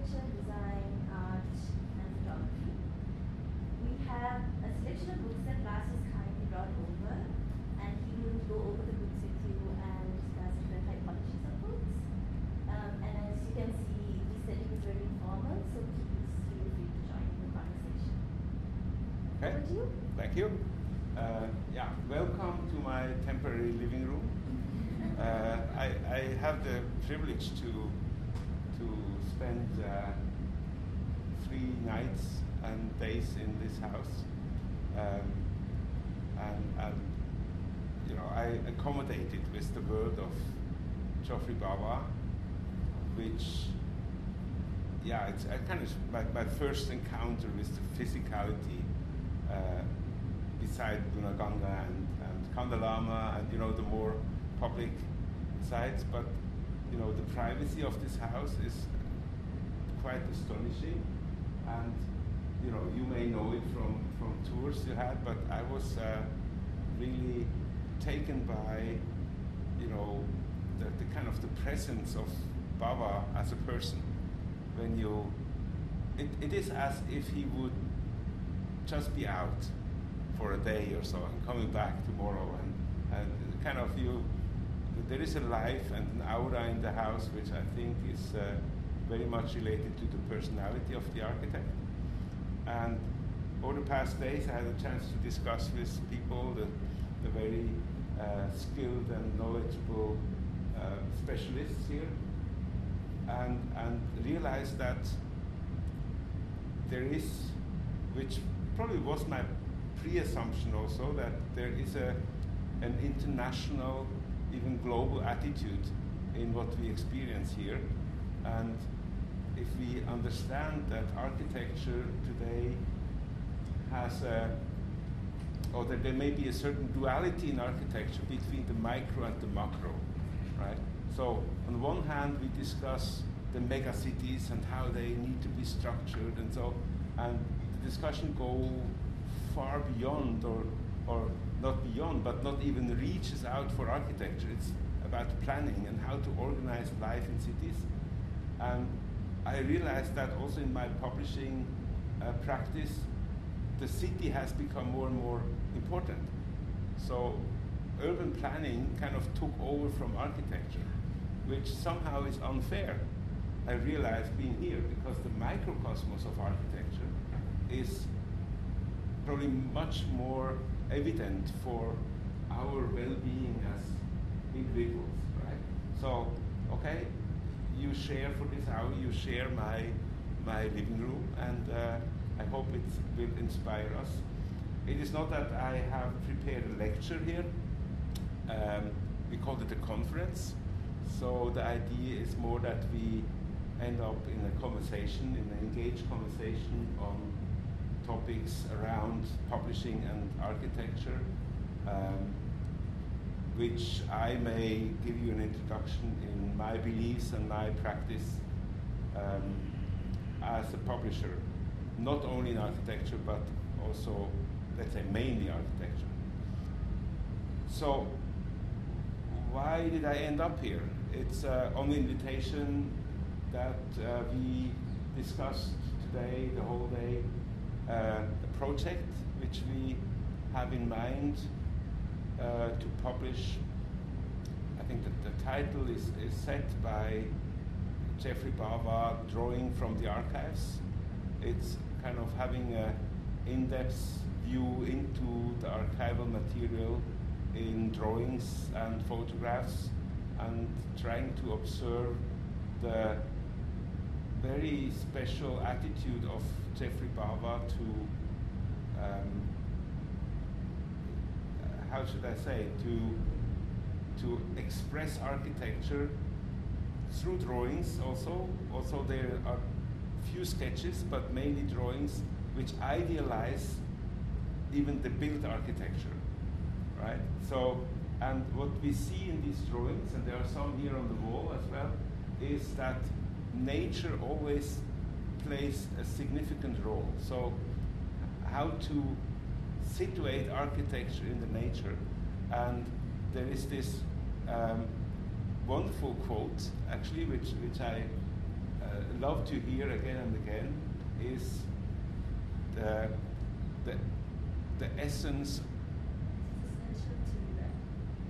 architecture, design, art, and photography. We have a selection of books that Lars has kindly brought over, and he will go over the books with you and discuss different typologies of books. Um, and as you can see, the setting is very informal, so please feel free to join in the conversation. Okay. Over to you. Thank you. Uh, yeah, welcome to my temporary living room. Uh, I, I have the privilege to to spend uh, three nights and days in this house, um, and, and you know I accommodated with the word of Geoffrey Bawa, which yeah, it's I kind of my, my first encounter with the physicality uh, beside Lunuganga and, and Kandalama and you know the more public sites, but you know the privacy of this house is quite astonishing, and you know you may know it from from tours you had, but I was uh, really taken by you know the, the kind of the presence of Bawa as a person. When you it, it is as if he would just be out for a day or so and coming back tomorrow and, and kind of you there is a life and an aura in the house which I think is uh, very much related to the personality of the architect. And over the past days, I had a chance to discuss with people, the, the very uh, skilled and knowledgeable uh, specialists here, and, and realized that there is, which probably was my pre-assumption also, that there is a, an international even global attitude in what we experience here. And if we understand that architecture today has a, or that there may be a certain duality in architecture between the micro and the macro, right? So on one hand, we discuss the mega cities and how they need to be structured and so, and the discussion go far beyond or, or not beyond, but not even reaches out for architecture. It's about planning and how to organize life in cities. And I realized that also in my publishing uh, practice, the city has become more and more important. So urban planning kind of took over from architecture, which somehow is unfair. I realized being here because the microcosmos of architecture is probably much more evident for our well-being as individuals, right? So, okay, you share for this hour, you share my my living room, and uh, I hope it will inspire us. It is not that I have prepared a lecture here. Um, we called it a conference. So the idea is more that we end up in a conversation, in an engaged conversation on topics around publishing and architecture, um, which I may give you an introduction in my beliefs and my practice um, as a publisher, not only in architecture, but also, let's say, mainly architecture. So, why did I end up here? It's uh, on the invitation that uh, we discussed today, the whole day, project which we have in mind uh, to publish. I think that the title is, is set by Geoffrey Bawa, Drawing from the Archives. It's kind of having an in-depth view into the archival material in drawings and photographs and trying to observe the very special attitude of Geoffrey Bawa to, um, how should I say, to, to express architecture through drawings also. Also there are few sketches, but mainly drawings which idealize even the built architecture, right? So, and what we see in these drawings, and there are some here on the wall as well, is that nature always plays a significant role. So, how to situate architecture in the nature. And there is this um, wonderful quote, actually, which, which I love to hear again and again is the, the, the essence.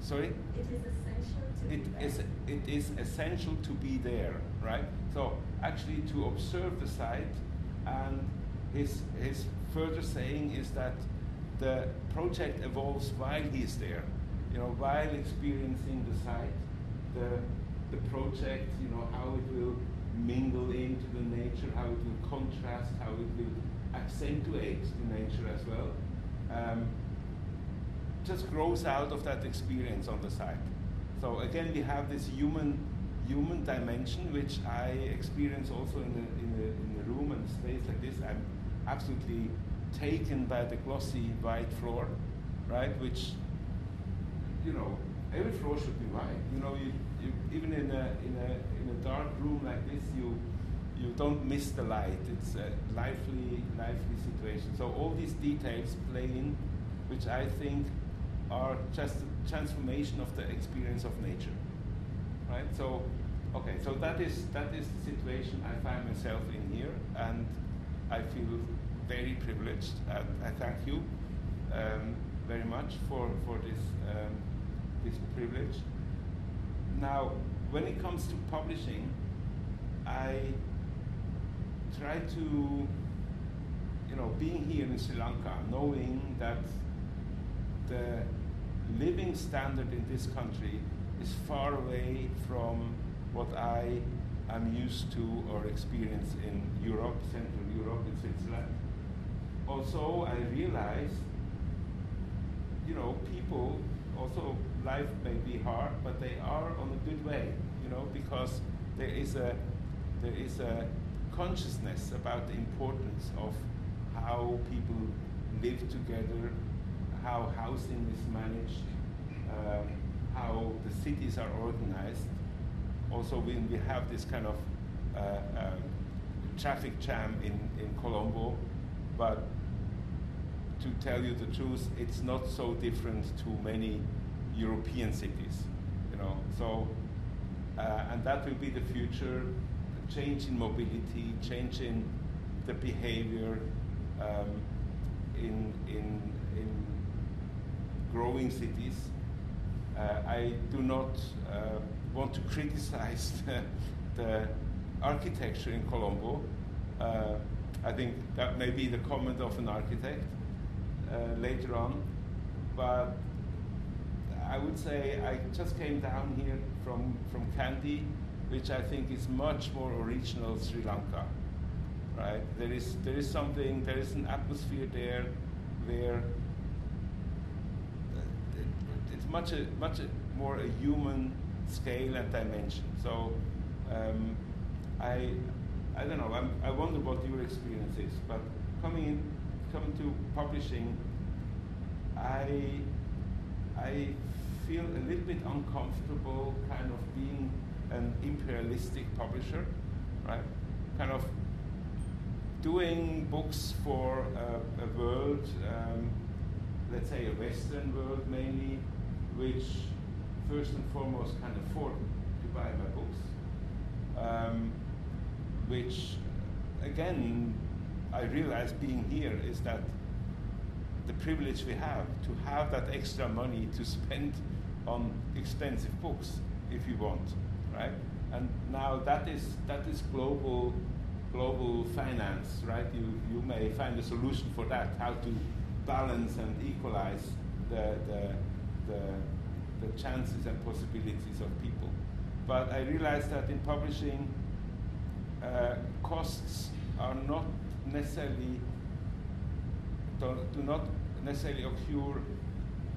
Sorry? It is essential to it be is, there. it is essential to be there, right? So actually to observe the site and his, his further saying is that the project evolves while he's there, you know, while experiencing the site, the, the project, you know, how it will mingle into the nature, how it will contrast, how it will accentuate the nature as well. Um, just grows out of that experience on the site. So again, we have this human human dimension, which I experience also in the, in the, in the room and space like this. I'm absolutely taken by the glossy white floor, right? Which, you know, every floor should be white. You know, you, you even in a, in a in a dark room like this, you you don't miss the light. It's a lively, lively situation. So all these details play in, which I think are just a transformation of the experience of nature. Right? So okay, so that is that is the situation I find myself in here and I feel very privileged and I thank you um, very much for, for this um, this privilege. Now when it comes to publishing, I try to you know being here in Sri Lanka, knowing that the living standard in this country is far away from what I am used to or experience in Europe, Central Europe, in Switzerland. Also, I realize, you know, people, also life may be hard, but they are on a good way, you know, because there is a, there is a consciousness about the importance of how people live together, how housing is managed, um, how the cities are organized. Also, when we have this kind of uh, um, traffic jam in, in Colombo, but to tell you the truth, it's not so different to many European cities, you know. So, uh, and that will be the future: change in mobility, change in the behavior um, in in in growing cities. Uh, I do not uh, want to criticize the, the, architecture in Colombo. Uh, I think that may be the comment of an architect uh, later on, but I would say I just came down here from, from Kandy, which I think is much more original Sri Lanka. Right? There is there is something there is an atmosphere there where it's much a, much a, more a human scale and dimension. So um, I I don't know. I'm, i wonder what your experience is. But coming in, coming to publishing, I I feel a little bit uncomfortable, kind of being an imperialistic publisher, right? Kind of doing books for a, a world, um, let's say a Western world mainly, which first and foremost can afford to buy my books. Um, which, again, I realize being here is that the privilege we have to have that extra money to spend on expensive books if you want, right? And now that is that is global global finance, right? You you may find a solution for that, how to balance and equalize the the the, the chances and possibilities of people. But I realize that in publishing, uh, costs are not necessarily do, do not necessarily occur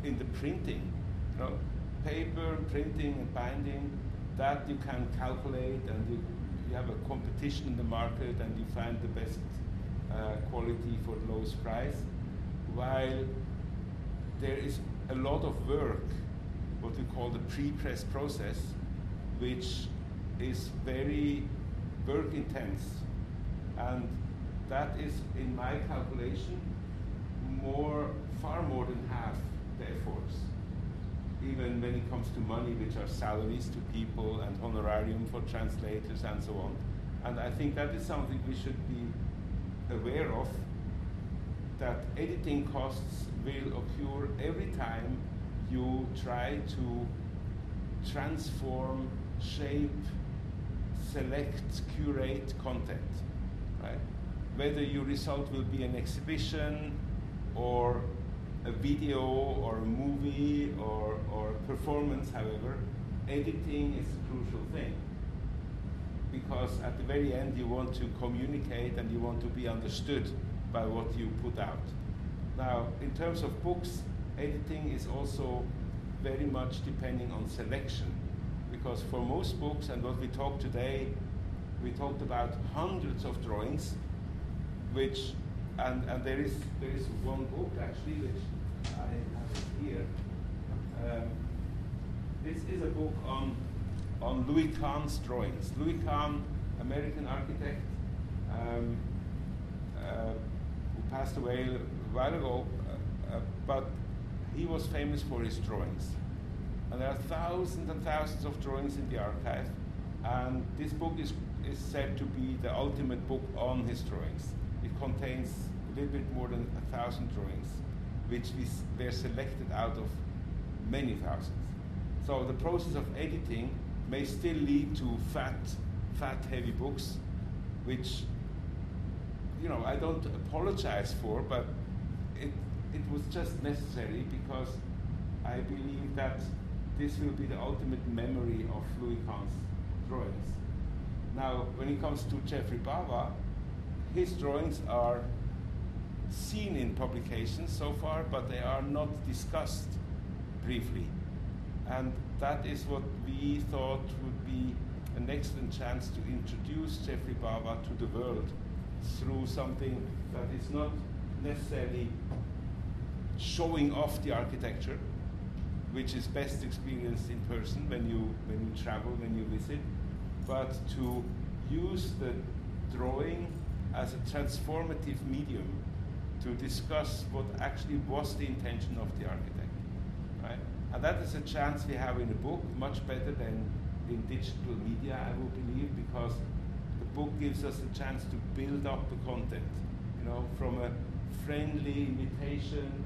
in the printing. You know, paper, printing, and binding, that you can calculate, and you, you have a competition in the market, and you find the best uh, quality for the lowest price. While there is a lot of work, what we call the pre-press process, which is very work intense, and that is, in my calculation, more, far more than half the efforts. Even when it comes to money, which are salaries to people and honorarium for translators and so on. And I think that is something we should be aware of, that editing costs will occur every time you try to transform, shape, select, curate content, right? Whether your result will be an exhibition or a video or a movie or, or a performance, however, editing is a crucial thing. Because at the very end, you want to communicate and you want to be understood by what you put out. Now, in terms of books, editing is also very much depending on selection. Because for most books, and what we talked today, we talked about hundreds of drawings, which, and, and there, is, there is one book actually, which I have here. Um, this is a book on, on Louis Kahn's drawings. Louis Kahn, American architect, um, uh, who passed away a while ago, uh, uh, but he was famous for his drawings. And there are thousands and thousands of drawings in the archive, and this book is, is said to be the ultimate book on his drawings. It contains a little bit more than a thousand drawings, which were selected out of many thousands. So the process of editing may still lead to fat, fat heavy books, which you know I don't apologize for, but it it was just necessary because I believe that this will be the ultimate memory of Louis Kahn's drawings. Now, when it comes to Geoffrey Bawa, his drawings are seen in publications so far, but they are not discussed briefly. And that is what we thought would be an excellent chance to introduce Geoffrey Bawa to the world through something that is not necessarily showing off the architecture, which is best experienced in person when you when you travel, when you visit, but to use the drawing as a transformative medium to discuss what actually was the intention of the architect. Right? And that is a chance we have in a book, much better than in digital media, I would believe, because the book gives us a chance to build up the content. You know, from a friendly invitation in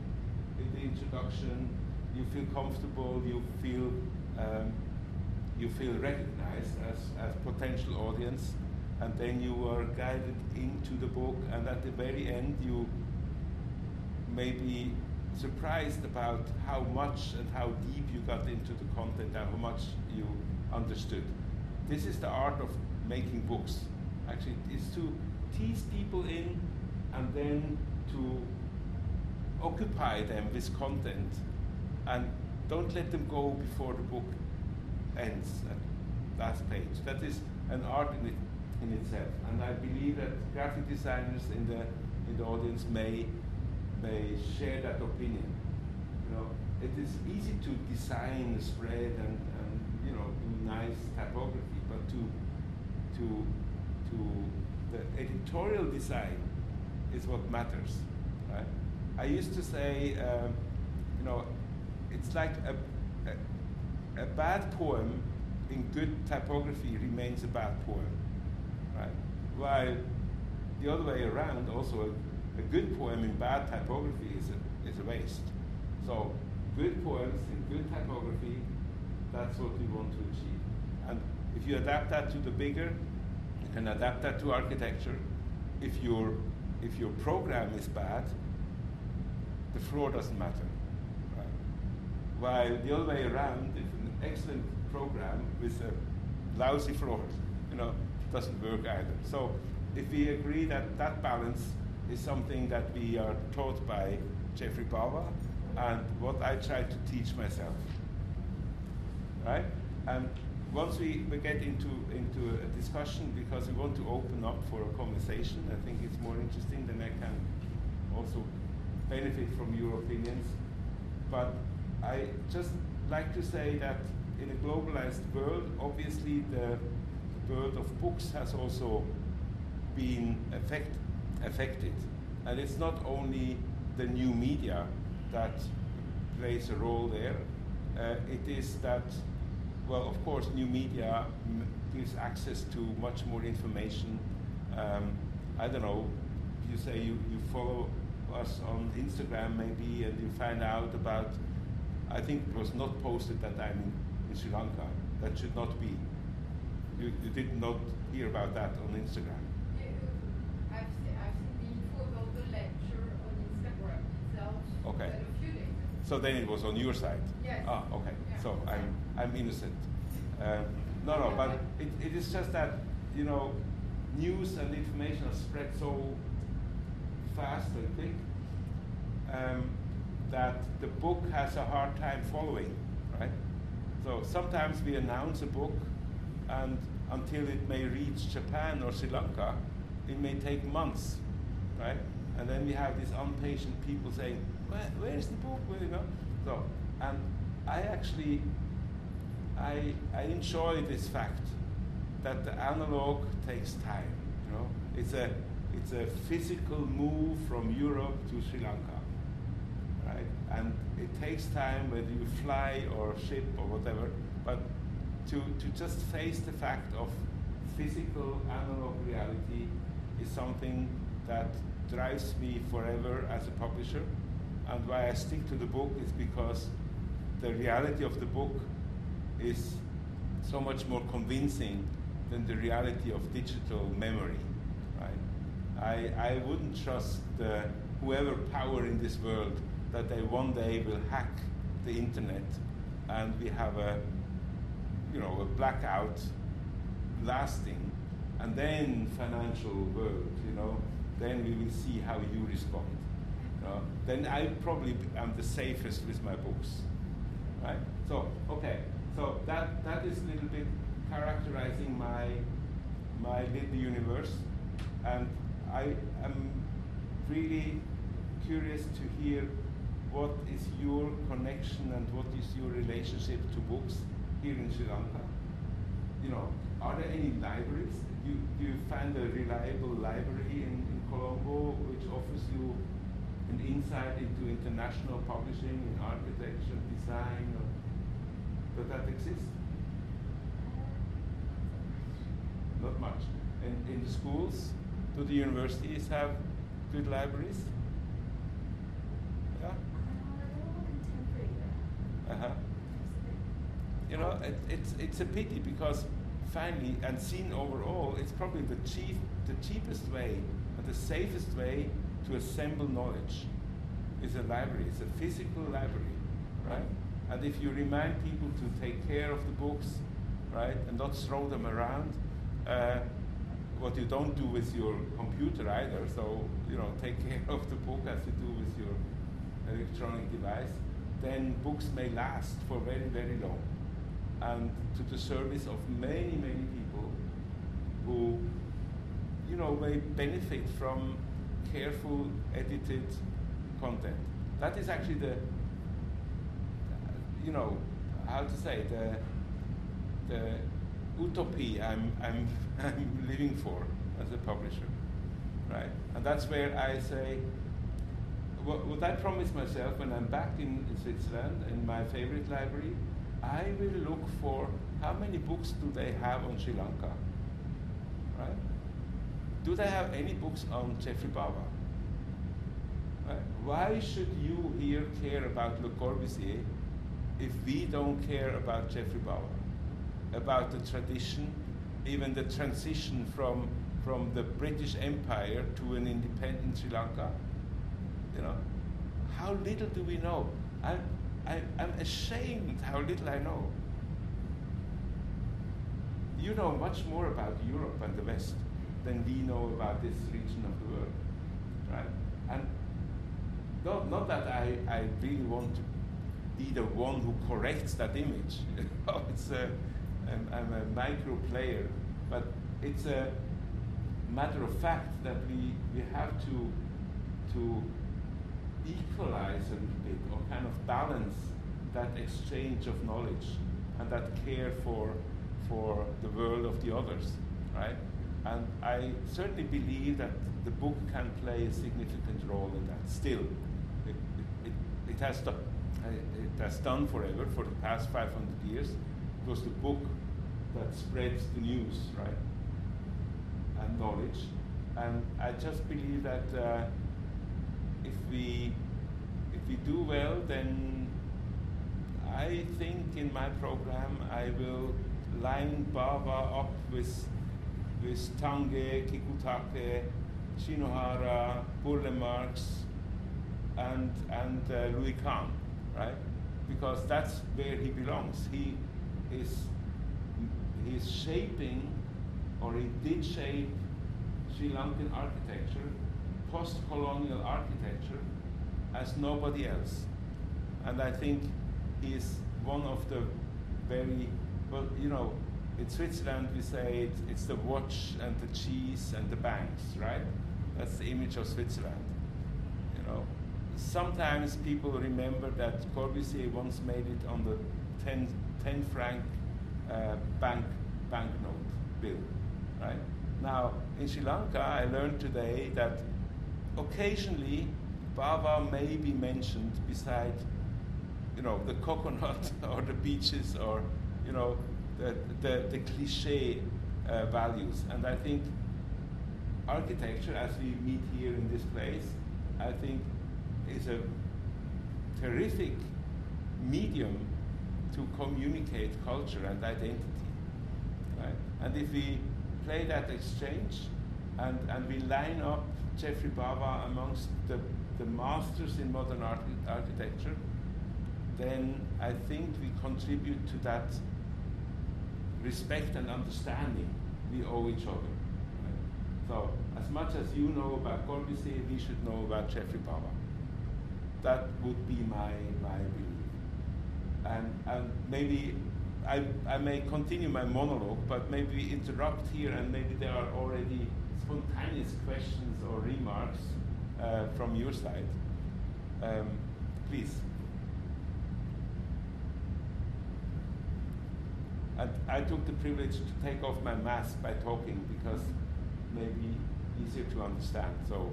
the introduction, you feel comfortable, you feel um, you feel recognized as, as potential audience, and then you are guided into the book, and at the very end you may be surprised about how much and how deep you got into the content and how much you understood. This is the art of making books. Actually, is to tease people in and then to occupy them with content and don't let them go before the book ends at last page. That is an art in, it, in itself. And I believe that graphic designers in the, in the audience may may share that opinion. You know, it is easy to design a spread and, and you know do nice typography, but to to to the editorial design is what matters, right? I used to say, um, you know, it's like a, a, a bad poem in good typography remains a bad poem, right? While the other way around, also a good poem in bad typography is a, is a waste. So good poems in good typography, that's what we want to achieve. And if you adapt that to the bigger, you can adapt that to architecture. If your if your program is bad, the floor doesn't matter. Right? While the other way around, if an excellent program with a lousy floor, you know, doesn't work either. So if we agree that that balance is something that we are taught by Geoffrey Bawa and what I try to teach myself. Right? And once we, we get into, into a discussion, because we want to open up for a conversation, I think it's more interesting, than I can also benefit from your opinions. But I just like to say that in a globalized world, obviously the, world of books has also been affected affected. And it's not only the new media that plays a role there, uh, it is that well, of course, new media gives access to much more information. Um, I don't know, you say you, you follow us on Instagram maybe and you find out about, I think it was not posted that I'm in, in Sri Lanka. That should not be. You, you did not hear about that on Instagram. Yeah, I've seen, I've seen the info about the lecture on Instagram itself. Okay. a few days. So then it was on your side? Yes. Ah, okay. Yeah. So I'm, I'm innocent. Um, no, no, but it, it is just that, you know, news and information are spread so fast and quick um, that the book has a hard time following, right? So sometimes we announce a book, and until it may reach Japan or Sri Lanka, it may take months, right? And then we have these impatient people saying, Where, "Where's the book?" Where, you know? So, and I actually, I, I enjoy this fact that the analog takes time. You know, it's a, it's a physical move from Europe to Sri Lanka, right? And it takes time whether you fly or ship or whatever, but to, to just face the fact of physical analog reality is something that drives me forever as a publisher. And why I stick to the book is because the reality of the book is so much more convincing than the reality of digital memory? I, I wouldn't trust the, whoever power in this world that they one day will hack the internet and we have a, you know, a blackout lasting, and then financial world, you know, then we will see how you respond. You know? Then I probably am the safest with my books, right? So okay, so that that is a little bit characterizing my my little universe, and I am really curious to hear what is your connection and what is your relationship to books here in Sri Lanka. You know, are there any libraries? Do you, do you find a reliable library in, in Colombo which offers you an insight into international publishing in architecture, design? Or, does that exist? Not much. In the schools, do the universities have good libraries? Yeah? Uh-huh. You know, it, it's, it's a pity because finally, and seen overall, it's probably the, cheap, the cheapest way and the safest way to assemble knowledge is a library. It's a physical library, right? And if you remind people to take care of the books, right, and not throw them around, uh, what you don't do with your computer either. So you know, take care of the book as you do with your electronic device. Then books may last for very, very long, and to the service of many, many people who, you know, may benefit from careful edited content. That is actually the, you know, how to say the, the utopia I'm, I'm, I'm living for as a publisher, right? And that's where I say, what, what I promise myself when I'm back in Switzerland in my favorite library, I will look for how many books do they have on Sri Lanka, right? Do they have any books on Geoffrey Bawa? Right? Why should you here care about Le Corbusier if we don't care about Geoffrey Bawa? About the tradition, even the transition from, from the British Empire to an independent Sri Lanka? You know, how little do we know? I'm, I, I'm ashamed how little I know. You know much more about Europe and the West than we know about this region of the world, right? And not, not that I, I really want to be the one who corrects that image. it's a, I'm, I'm a micro player, but it's a matter of fact that we, we have to, to equalize a little bit or kind of balance that exchange of knowledge and that care for, for the world of the others, right? And I certainly believe that the book can play a significant role in that still. It, it, it, it has, done, it has done forever for the past 500 years. It was the book that spreads the news, right? And knowledge. And I just believe that uh, if we if we do well, then I think in my program I will line Bava up with with Tange, Kikutake, Shinohara, Burle Marx, and and uh, Louis Kahn, right? Because that's where he belongs. He is he is shaping, or he did shape Sri Lankan architecture, post-colonial architecture, as nobody else. And I think he's one of the very well, you know, in Switzerland we say it, it's the watch and the cheese and the banks, right? That's the image of Switzerland. You know, sometimes people remember that Corbusier once made it on the 10, 10 franc uh, bank banknote bill, right? Now in Sri Lanka, I learned today that occasionally Bava may be mentioned beside, you know, the coconut or the beaches or, you know, the, the, the cliche uh, values. And I think architecture, as we meet here in this place, I think is a terrific medium to communicate culture and identity. Right? And if we play that exchange and, and we line up Geoffrey Bava amongst the, the masters in modern archi- architecture, then I think we contribute to that respect and understanding we owe each other. Right? So, as much as you know about Corbusier, we should know about Geoffrey Bava. That would be my, my belief. And, and maybe I, I may continue my monologue, but maybe interrupt here, and maybe there are already spontaneous questions or remarks uh, from your side. Um, please. And I took the privilege to take off my mask by talking because maybe easier to understand. So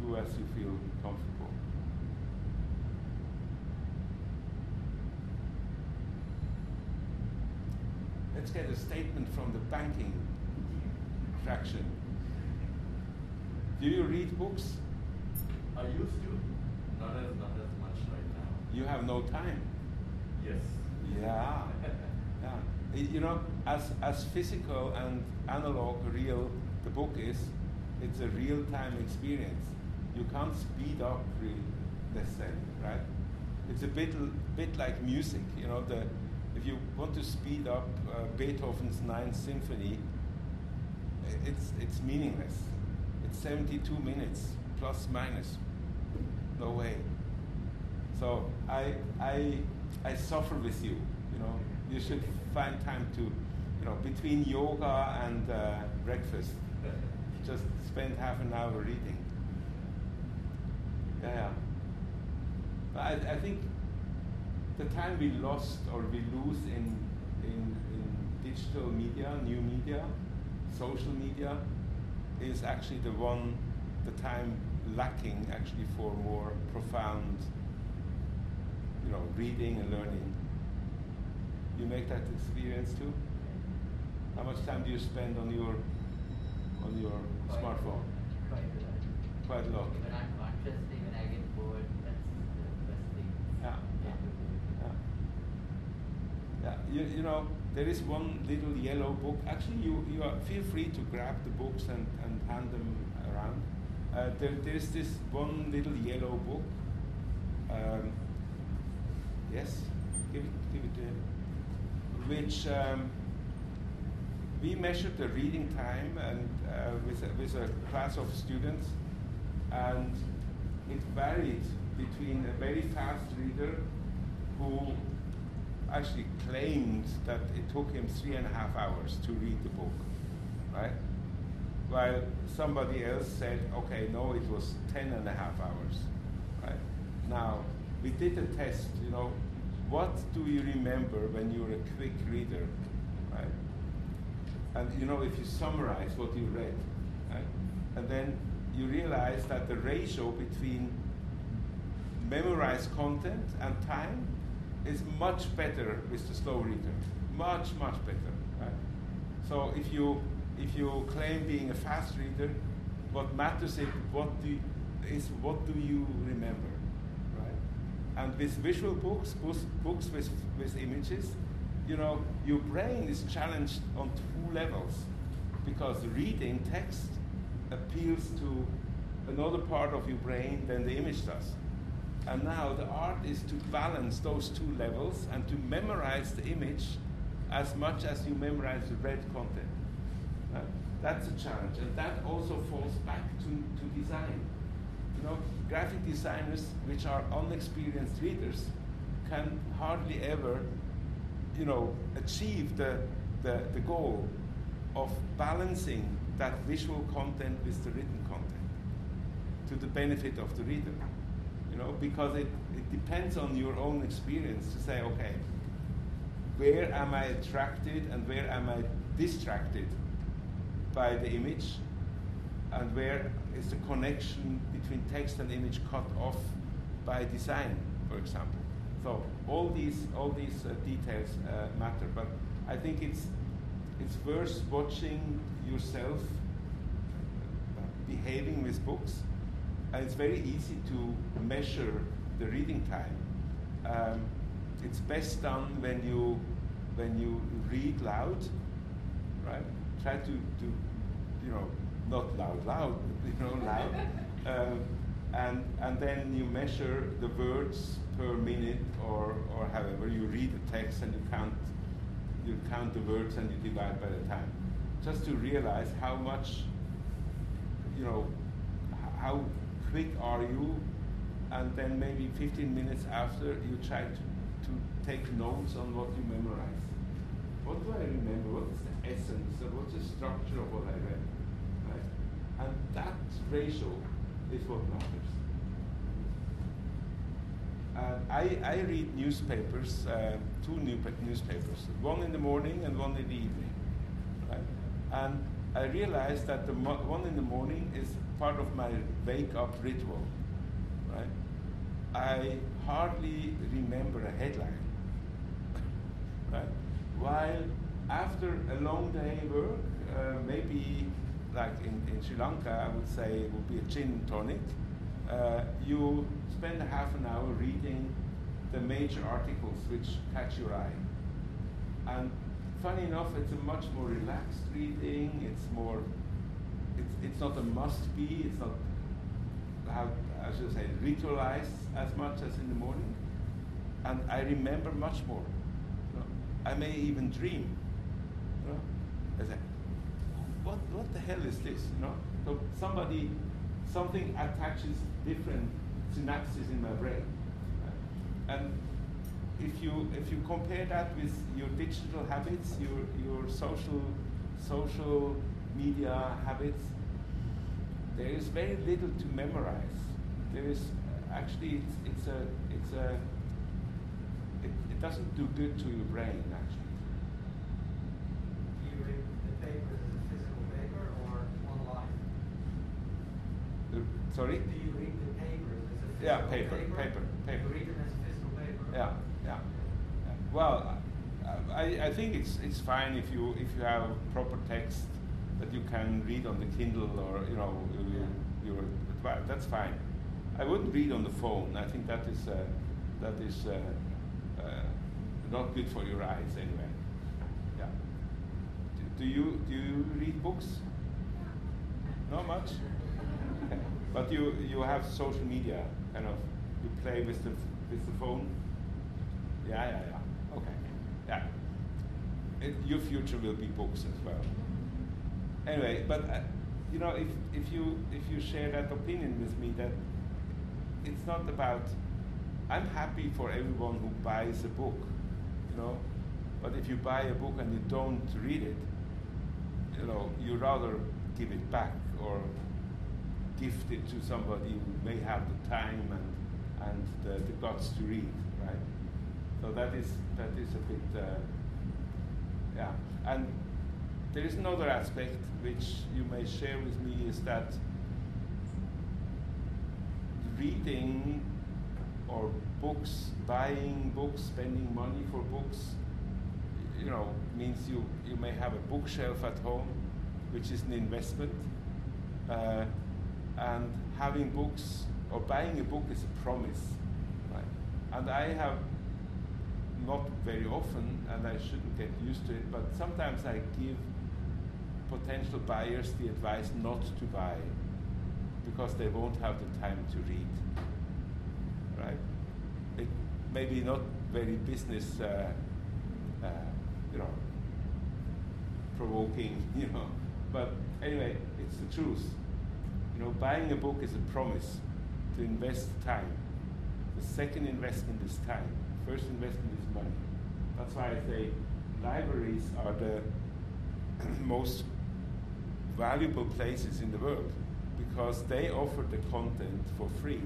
do as you feel comfortable. Let's get a statement from the banking fraction. Do you read books? I used to, not as not as much right now. You have no time. Yes. Yeah. yeah. You know, as, as physical and analog real the book is, it's a real time experience. You can't speed up really necessarily, right? It's a bit, bit like music, you know, the, if you want to speed up uh, Beethoven's Ninth Symphony, it's, it's meaningless. It's 72 minutes, plus minus. No way. So I, I, I suffer with you. You know, you should find time to, you know, between yoga and uh, breakfast, just spend half an hour reading. Yeah. But I, I think the time we lost or we lose in, in, in digital media, new media, social media, is actually the one, the time lacking actually for more profound, you know, reading and learning. You make that experience too? How much time do you spend on your on your Quite- smartphone? Quite a lot. Quite a lot. When I'm consciously, when I get bored, that's the best thing. Yeah. Yeah. Yeah. Yeah, you, you know, there is one little yellow book. Actually, you, you are, feel free to grab the books and, and hand them around. Uh, there, there's this one little yellow book. Um, yes, give it, give it to him. Which um, we measured the reading time and uh, with, a, with a class of students, and it varied between a very fast reader who actually claimed that it took him three and a half hours to read the book, right? While somebody else said, okay, no, it was ten and a half hours, right? Now, we did a test, you know, what do you remember when you're a quick reader, right? And you know, if you summarize what you read, right? And then you realize that the ratio between memorized content and time is much better with the slow reader. Much, much better. Right? So if you if you claim being a fast reader, what matters is what do is what do you remember, right? And with visual books, books, books with with images, you know, your brain is challenged on two levels, because reading text appeals to another part of your brain than the image does. And now the art is to balance those two levels and to memorize the image as much as you memorize the red content. Right? That's a challenge, and that also falls back to, to design. You know, graphic designers, which are unexperienced readers, can hardly ever, you know, achieve the, the, the goal of balancing that visual content with the written content to the benefit of the reader. Know, because it, it depends on your own experience to say, okay, where am I attracted and where am I distracted by the image and where is the connection between text and image cut off by design, for example. So all these all these uh, details uh, matter, but I think it's it's worth watching yourself behaving with books, and it's very easy to measure the reading time. Um, it's best done when you when you read loud, right? Try to, to you know, not loud, loud, you know, loud. um, and, and then you measure the words per minute or, or however you read the text and you count you count the words and you divide by the time just to realize how much you know how quick are you and then maybe 15 minutes after you try to, to take notes on what you memorize what do I remember? What is the essence? What's the structure of what I read? Right? And that ratio is what matters. Uh, I, I read newspapers, uh, two new newspapers, one in the morning and one in the evening. Right? And I realized that the one in the morning is part of my wake up ritual. Right? I hardly remember a headline. right? While after a long day work, uh, maybe like in, in Sri Lanka, I would say it would be a gin tonic. Uh, you spend half an hour reading the major articles which catch your eye. And funny enough, it's a much more relaxed reading. It's more, it's, it's not a must be. It's not how I should say ritualized as much as in the morning. And I remember much more. You know, I may even dream. You know, I say, what what the hell is this? You know, so somebody, something attaches different synapses in my brain, right? and if you if you compare that with your digital habits, your your social social media habits, there is very little to memorize. There is actually it's, it's a it's a it, it doesn't do good to your brain actually. Do you read the papers as a physical paper or online? Uh, sorry. Do you read the papers as a physical Yeah, paper, paper? paper, paper. You read them as a physical paper? Yeah, yeah. Well, I, I think it's it's fine if you if you have proper text that you can read on the Kindle or you know you, you well, that's fine. I wouldn't read on the phone. I think that is uh, that is uh, uh, not good for your eyes anyway. Yeah. Do, do you do you read books? Not much. But you you have social media kind of you play with the with the phone. Yeah, yeah, yeah. Okay. Yeah. Your future will be books as well. Anyway, but uh, you know, if if you if you share that opinion with me, that it's not about. I'm happy for everyone who buys a book, you know, but if you buy a book and you don't read it, you know, you rather give it back or gift it to somebody who may have the time and and the, the guts to read, right? So that is that is a bit, uh, yeah. And there is another aspect which you may share with me is that reading or books, buying books, spending money for books, you know, means you, you may have a bookshelf at home, which is an investment. Uh, and having books or buying a book is a promise, right? And I have not very often, and I shouldn't get used to it, but sometimes I give potential buyers the advice not to buy because they won't have the time to read. Right? It may be not very business, uh, uh, you know, provoking, you know, but anyway, it's the truth. You know, buying a book is a promise to invest time. The second investment is time. First investment is money. That's why I say libraries are the most valuable places in the world because they offer the content for free.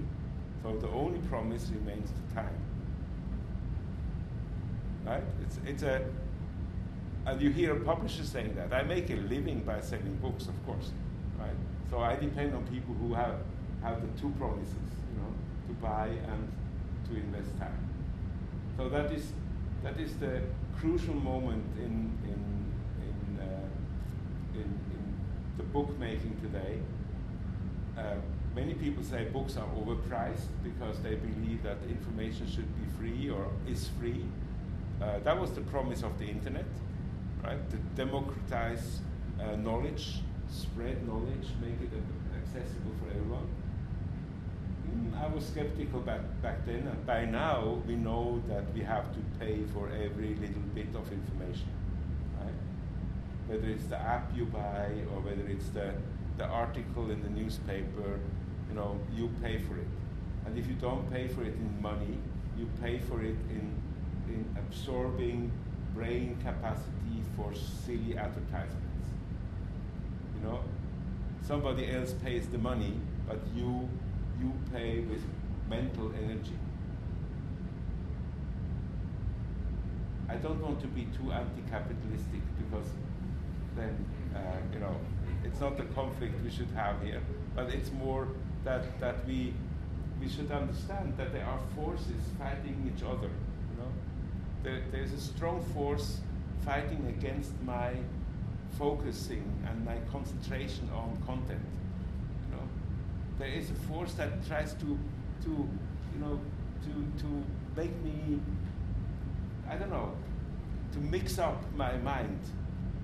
So the only promise remains the time. Right? It's, it's a, and you hear a publisher saying that. I make a living by selling books, of course. Right? So I depend on people who have, have the two promises, you know, to buy and to invest time. So that is, that is the crucial moment in, in, in, uh, in, in the bookmaking today. Uh, many people say books are overpriced because they believe that information should be free or is free. Uh, that was the promise of the internet, right? To democratize uh, knowledge, spread knowledge, make it accessible for everyone. I was skeptical back, back then, and by now we know that we have to pay for every little bit of information, right? Whether it's the app you buy or whether it's the, the article in the newspaper, you know, you pay for it. And if you don't pay for it in money, you pay for it in, in absorbing brain capacity for silly advertisements. You know, somebody else pays the money, but you you pay with mental energy. I don't want to be too anti-capitalistic because then uh, you know it's not the conflict we should have here, but it's more that that we we should understand that there are forces fighting each other. You know, there, there's a strong force fighting against my focusing and my concentration on content. There is a force that tries to to you know to to make me I don't know to mix up my mind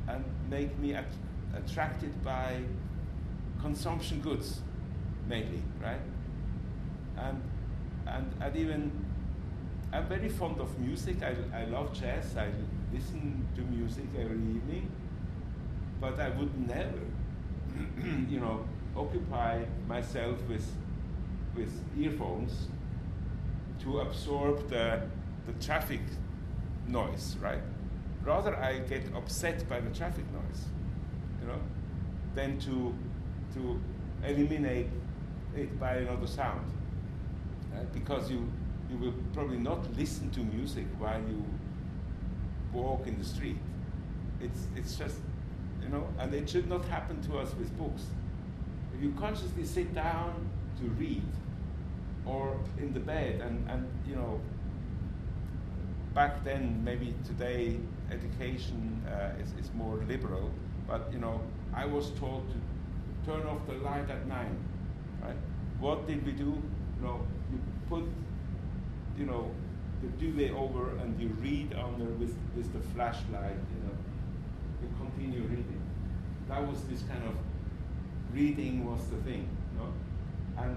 and make me at, attracted by consumption goods mainly, right? And, and, and even, I'm very fond of music. I, I love jazz. I listen to music every evening. But I would never, you know, occupy myself with, with earphones to absorb the, the traffic noise, right? Rather, I get upset by the traffic noise, you know, than to, to eliminate it by another sound. Right? Because you, you will probably not listen to music while you walk in the street. It's, it's just, you know, and it should not happen to us with books. You consciously sit down to read, or in the bed, and, and you know, back then, maybe today, education uh, is, is more liberal, but you know, I was told to turn off the light at nine, right? What did we do? You know, you put, you know, the duvet over and you read under with, with the flashlight, you know, you continue reading. That was this kind of reading was the thing? And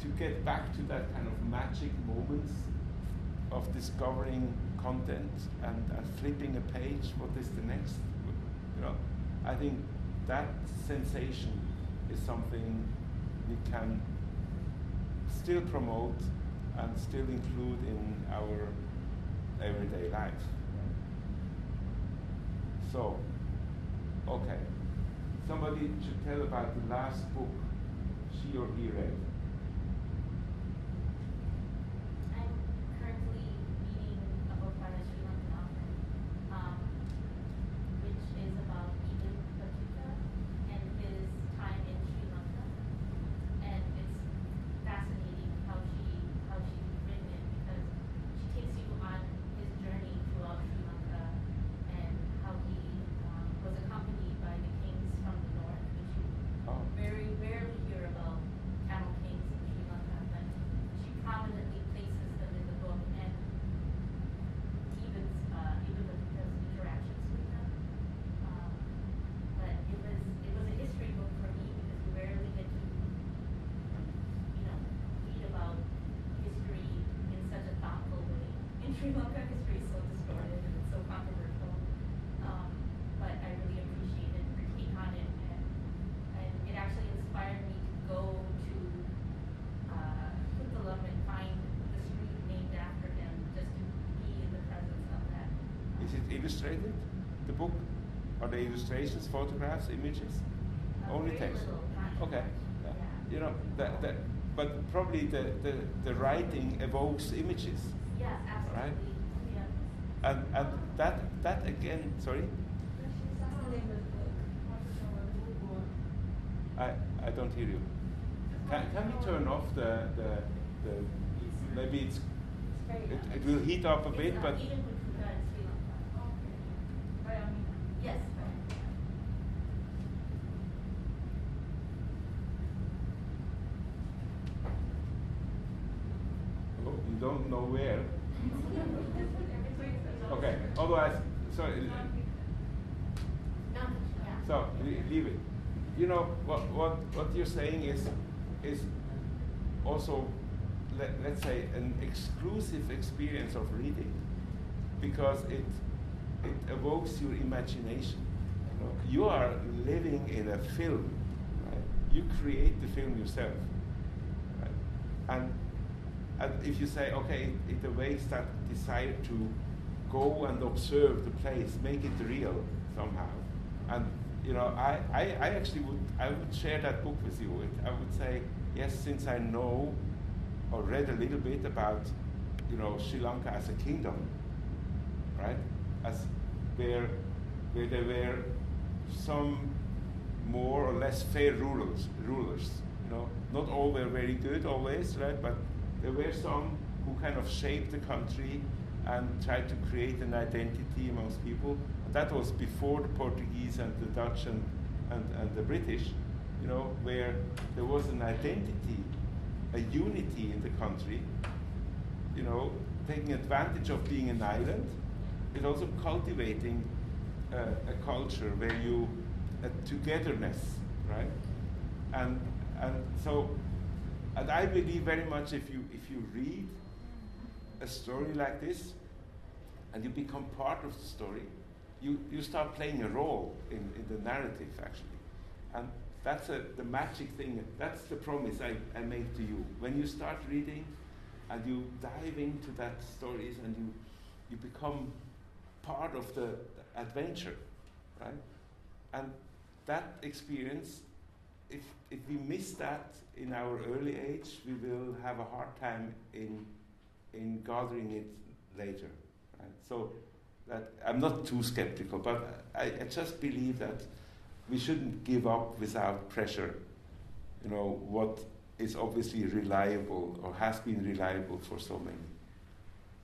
to get back to that kind of magic moments of discovering content and, and flipping a page, what is the next? You know, I think that sensation is something we can still promote and still include in our everyday life. So, okay. Somebody should tell about the last book she or he read. I'm currently reading a book by a Sri Lankan author, um, which is about Ibn Battuta and his time in Sri Lanka. And it's fascinating how she how she's written it because Sri Lanka is so distorted and it's so controversial. Um, but I really appreciated your take on it and, and it actually inspired me to go to, uh, Puttalam and find the street named after him, just to be in the presence of that. Is it illustrated, the book? Are there illustrations, photographs, images? Uh, Only text? little, Okay. Yeah. You know, that, that, but probably the, the, the writing evokes images. Yes, absolutely, yeah. And, and that, that again, sorry? I, I don't hear you. Can, can we turn off the, the, the maybe it's, it, it will heat up a bit, but Eden Kuthuka in Sri Lanka. By all means. Yes. oh, you don't know where. Okay, otherwise, sorry, No, yeah. So leave it. You know, what, what, what you're saying is, is also, let, let's say, an exclusive experience of reading because it, it evokes your imagination. You, know? you are living in a film, right? You create the film yourself. Right? And, and if you say, okay, it, it awakes that desire to go and observe the place, make it real somehow. And you know, I, I, I actually would I would share that book with you. It, I would say, yes, since I know or read a little bit about, you know, Sri Lanka as a kingdom, right? As where where there were some more or less fair rulers rulers. You know, not all were very good always, right? But there were some who kind of shaped the country and tried to create an identity amongst people. That was before the Portuguese and the Dutch and, and, and the British, you know, where there was an identity, a unity in the country, you know, taking advantage of being an island, but also cultivating uh, a culture where you, a togetherness, right? And, and so, and I believe very much if you, if you read a story like this and you become part of the story, you, you start playing a role in, in the narrative actually. And that's a, the magic thing, that's the promise I, I make to you. When you start reading and you dive into that stories and you, you become part of the adventure, right? And that experience, if, if we miss that in our early age, we will have a hard time in, in gathering it later. Right? So that I'm not too skeptical, but I, I just believe that we shouldn't give up without pressure. You know what is obviously reliable or has been reliable for so many.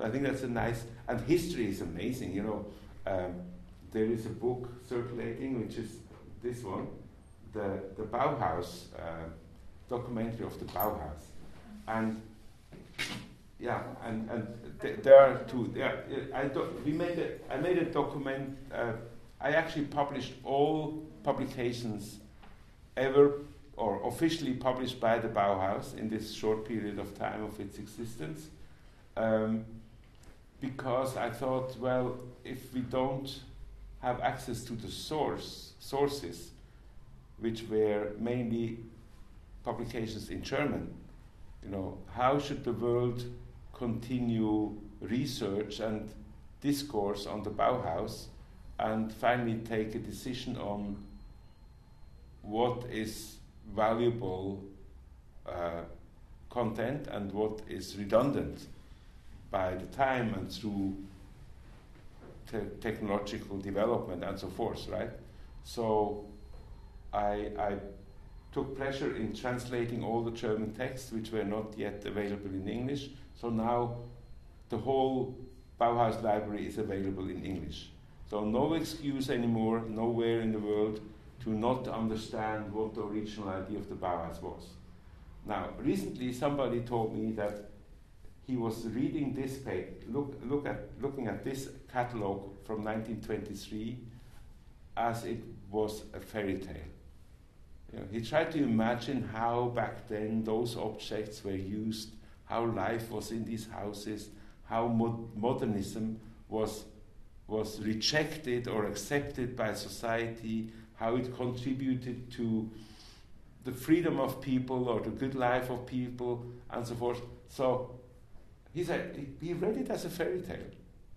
I think that's a nice and history is amazing. You know, um, there is a book circulating which is this one, the the Bauhaus uh, documentary of the Bauhaus, and yeah, and, and th- there are two. Yeah, I do, we made a, I made a document. Uh, I actually published all publications ever or officially published by the Bauhaus in this short period of time of its existence. Um, because I thought, well, if we don't have access to the source sources, which were mainly publications in German, you know, how should the world continue research and discourse on the Bauhaus and finally take a decision on what is valuable uh, content and what is redundant by the time and through te- technological development and so forth, right? So I, I took pleasure in translating all the German texts which were not yet available in English. So now the whole Bauhaus library is available in English. So no excuse anymore, nowhere in the world, to not understand what the original idea of the Bauhaus was. Now, recently somebody told me that he was reading this page, look, look at, looking at this catalog from 1923 as it was a fairy tale. You know, he tried to imagine how back then those objects were used, how life was in these houses, how mo- modernism was was rejected or accepted by society, how it contributed to the freedom of people or the good life of people and so forth. So he said he read it as a fairy tale,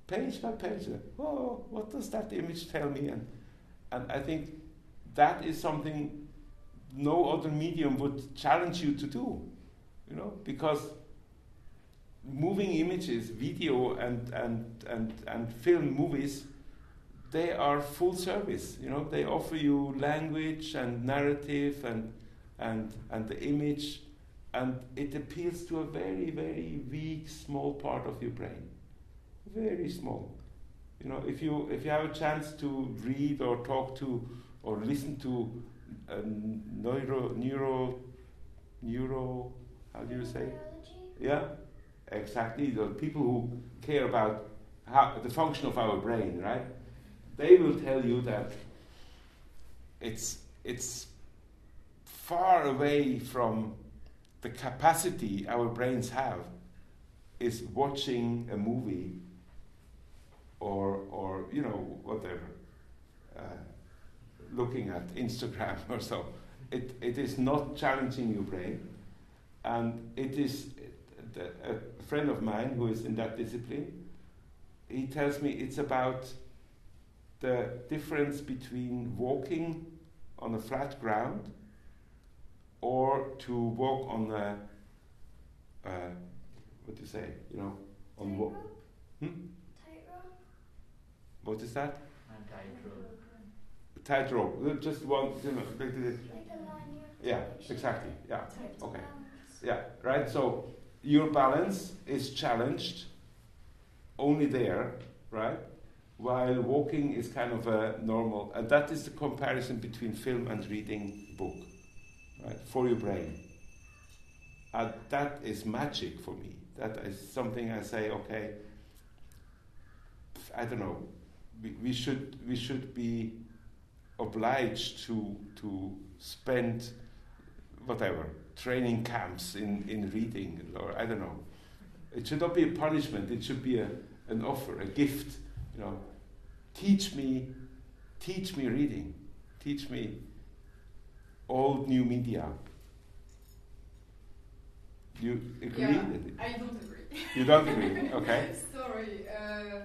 page by page. Oh, what does that image tell me? And and I think that is something no other medium would challenge you to do, you know, because moving images, video and, and, and, and film movies, they are full service, you know, they offer you language and narrative and, and, and the image, and it appeals to a very, very weak, small part of your brain. Very small. You know, if you, if you have a chance to read or talk to or listen to a neuro, neuro, neuro, how do you say? Yeah, exactly. The people who care about how, the function of our brain, right? They will tell you that it's, it's far away from the capacity our brains have is watching a movie or, or you know, whatever, uh, looking at Instagram or so. It, it is not challenging your brain. And it is a friend of mine who is in that discipline. He tells me it's about the difference between walking on a flat ground or to walk on a, uh, what do you say, you know, on what? Hmm? What is that? Tightrope. Tightrope. Just one, you know, like the- yeah, exactly. Yeah. Okay. Yeah, right? So your balance is challenged only there, right? While walking is kind of a normal, and that is the comparison between film and reading book, right? For your brain. And that is magic for me. That is something I say, okay, I don't know, we, we should we should be obliged to to spend whatever training camps in, in reading or I don't know. It should not be a punishment. It should be a, an offer, a gift. You know, teach me, teach me reading, teach me old new media. You agree? Yeah, with it? I don't agree. You don't agree? Okay. Sorry. Uh,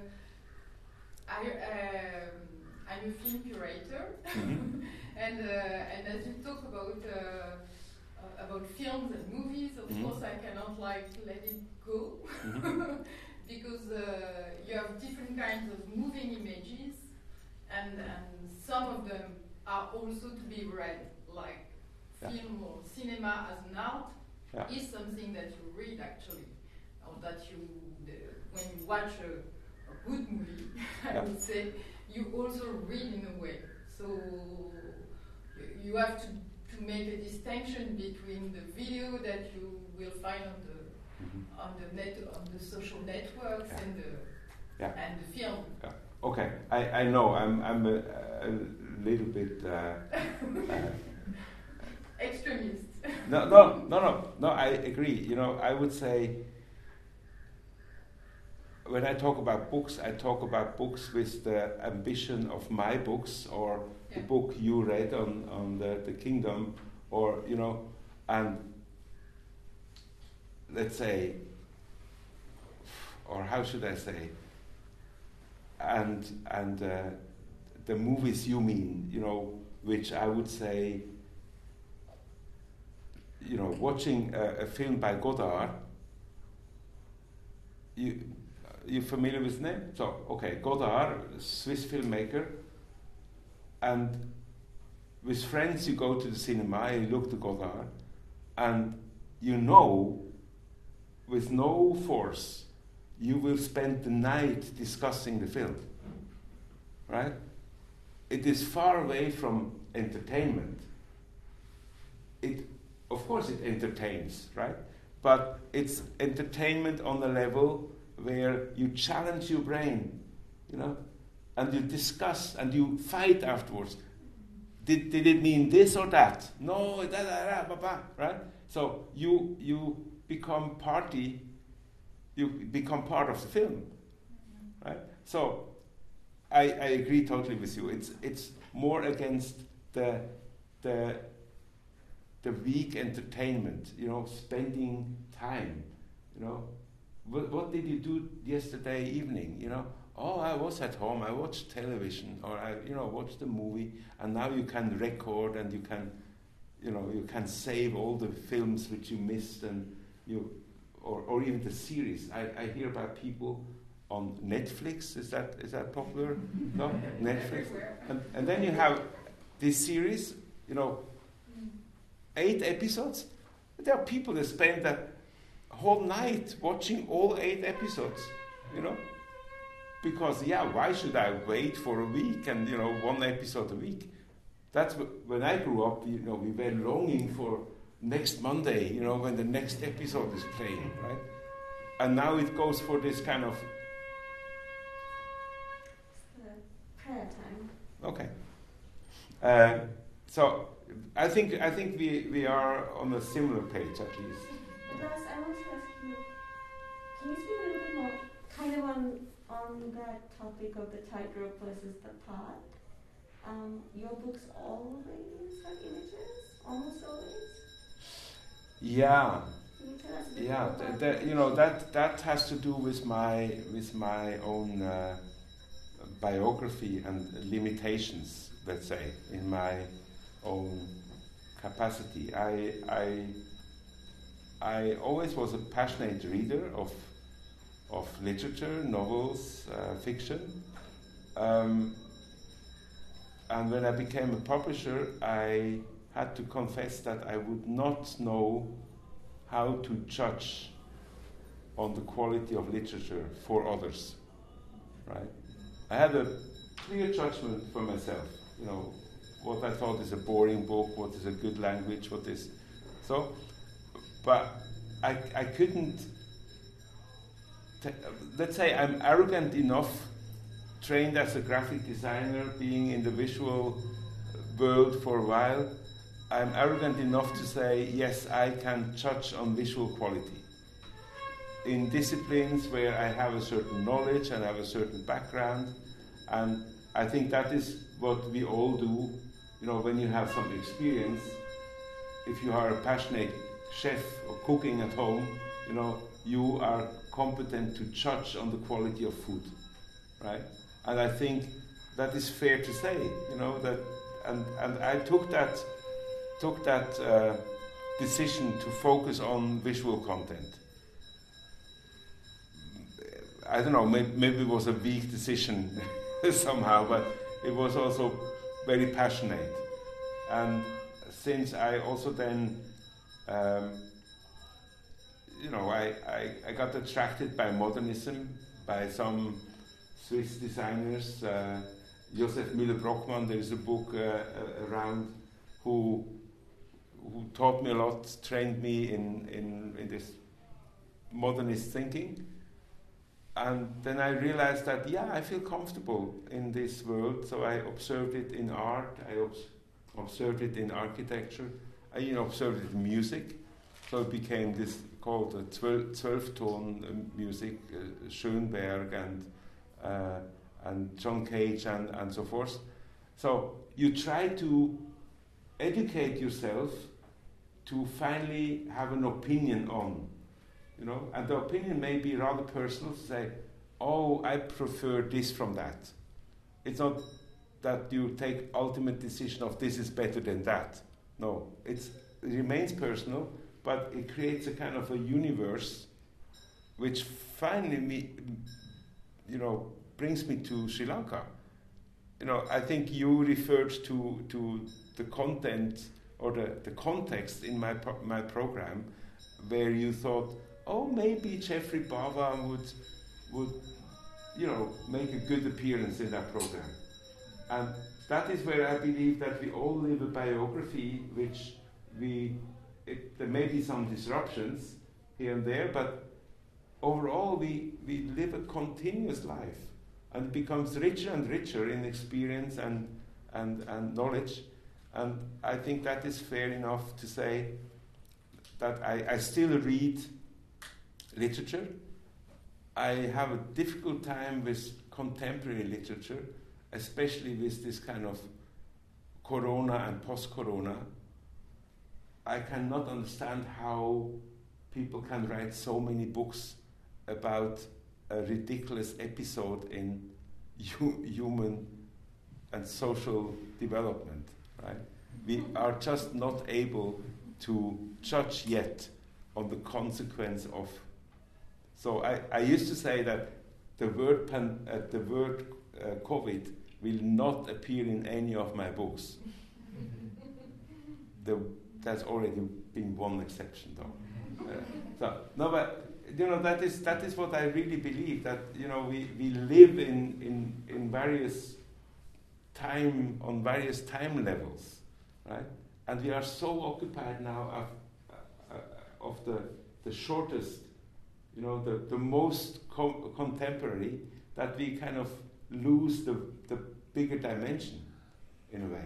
I, um, I'm a film curator, Mhm. and uh, and as you talk about uh, uh, about films and movies, of Mhm. course I cannot like let it go Mhm. because uh, you have different kinds of moving images, and and some of them are also to be read like Yeah. film or cinema as an art Yeah. is something that you read actually, or that you, the, when you watch a, a good movie, I Yeah. would say, you also read in a way. So you have to, to make a distinction between the video that you will find on the Mhm. on the net on the social networks Yeah. and the Yeah. and the film. Okay, I, I know I'm, I'm a, a little bit. Uh, uh, Extremist. no, no, no, no, no, I agree. You know, I would say when I talk about books, I talk about books with the ambition of my books or the book you read on, on the, the kingdom, or, you know, and let's say, or how should I say, and, and uh, the movies you mean, you know, which I would say you know, watching a, a film by Godard, you you familiar with his name? So okay, Godard, Swiss filmmaker, and with friends you go to the cinema, you look to Godard, and you know, with no force, you will spend the night discussing the film. Right? It is far away from entertainment. It of course it entertains, right? But it's entertainment on a level where you challenge your brain, you know, and you discuss and you fight afterwards. Did, did it mean this or that? No, da, da, da, ba, ba, right? So you you become party, you become part of the film, right? So I, I agree totally with you. It's it's more against the the the weak entertainment, you know, spending time, you know. What, what did you do yesterday evening, you know? Oh, I was at home, I watched television, or I, you know, watched a movie, and now you can record and you can, you know, you can save all the films which you missed and you, or, or even the series. I, I hear about people on Netflix, is that, is that popular? no? Netflix? And, and then you have this series, you know, hmm. eight episodes. There are people that spend that whole night watching all eight episodes, you know? Because, yeah, why should I wait for a week and, you know, one episode a week? That's wh- when I grew up, you know, we were longing for next Monday, you know, when the next episode is playing, right? And now it goes for this kind of, prayer time. okay. Uh, so I think, I think we, we are on a similar page at least. Last, I want to ask you, can you speak a little bit more, kind of on, on that topic of the tightrope versus the path? Um, your books always have images, almost always. Yeah, Can you tell us a bit yeah. more th- you know that that has to do with my with my own uh, biography and limitations. Let's say in my own capacity. I I I always was a passionate reader of of literature, novels, uh, fiction. Um, and when I became a publisher, I had to confess that I would not know how to judge on the quality of literature for others. Right? I had a clear judgment for myself. You know, what I thought is a boring book, what is a good language, what is so. But I, I couldn't. Let's say I'm arrogant enough, trained as a graphic designer, being in the visual world for a while. I'm arrogant enough to say, yes, I can judge on visual quality. In disciplines where I have a certain knowledge and have a certain background, and I think that is what we all do. You know, when you have some experience, if you are a passionate chef or cooking at home, you know, you are competent to judge on the quality of food, right? And I think that is fair to say, you know, that, and, and I took that, took that uh, decision to focus on visual content. I don't know, maybe, maybe it was a weak decision somehow, but it was also very passionate. And since I also then, um, you know, I, I, I got attracted by modernism, by some Swiss designers. Uh, Josef Müller-Brockmann, there is a book uh, uh, around who, who taught me a lot, trained me in, in, in this modernist thinking. And then I realized that, yeah, I feel comfortable in this world. So I observed it in art, I obs- observed it in architecture, I even observed it in music. So it became this called a 12, 12 tone uh, music, uh, Schoenberg and, uh, and John Cage and, and so forth. So you try to educate yourself to finally have an opinion on you know, and the opinion may be rather personal to say, oh, I prefer this from that. It's not that you take ultimate decision of this is better than that. No, it remains personal, but it creates a kind of a universe which finally, me, you know, brings me to Sri Lanka. You know, I think you referred to, to the content or the, the context in my, pro- my program where you thought, oh, maybe Geoffrey Bawa would, would, you know, make a good appearance in that program. And that is where I believe that we all live a biography which we, it, there may be some disruptions here and there, but overall we, we live a continuous life and it becomes richer and richer in experience and, and, and knowledge. And I think that is fair enough to say that I, I still read literature, I have a difficult time with contemporary literature, especially with this kind of corona and post corona. I cannot understand how people can write so many books about a ridiculous episode in hu- human and social development, right? We are just not able to judge yet on the consequence of. So I, I used to say that the word, pan, uh, the word uh, COVID will not appear in any of my books. the, there's already been one exception, though. Uh, so no, but you know that is that is what I really believe that you know we, we live in, in in various time on various time levels, right? And we are so occupied now of, uh, of the the shortest, you know, the the most co- contemporary that we kind of lose the the bigger dimension, in a way,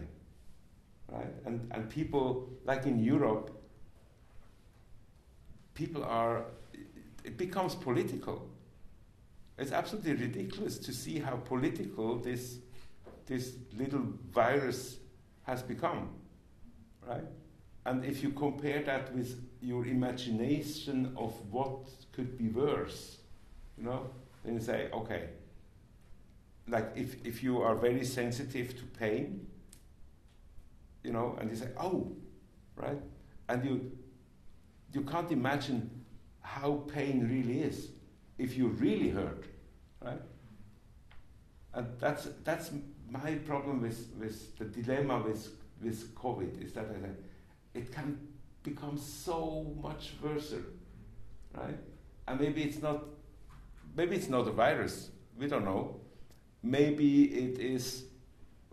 right? And and people like in Europe, people are it becomes political. It's absolutely ridiculous to see how political this, this little virus has become, right? And if you compare that with your imagination of what could be worse, you know, then you say, okay, like if, if you are very sensitive to pain, you know, and you say, oh, right? And you, you can't imagine how pain really is if you really hurt, right? And that's that's my problem with, with the dilemma with with COVID is that I, it can become so much worse, right? And maybe it's not maybe it's not a virus. We don't know. Maybe it is